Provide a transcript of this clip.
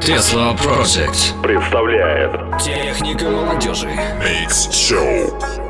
Tesla Project представляет. Техника молодежи. Mix Show.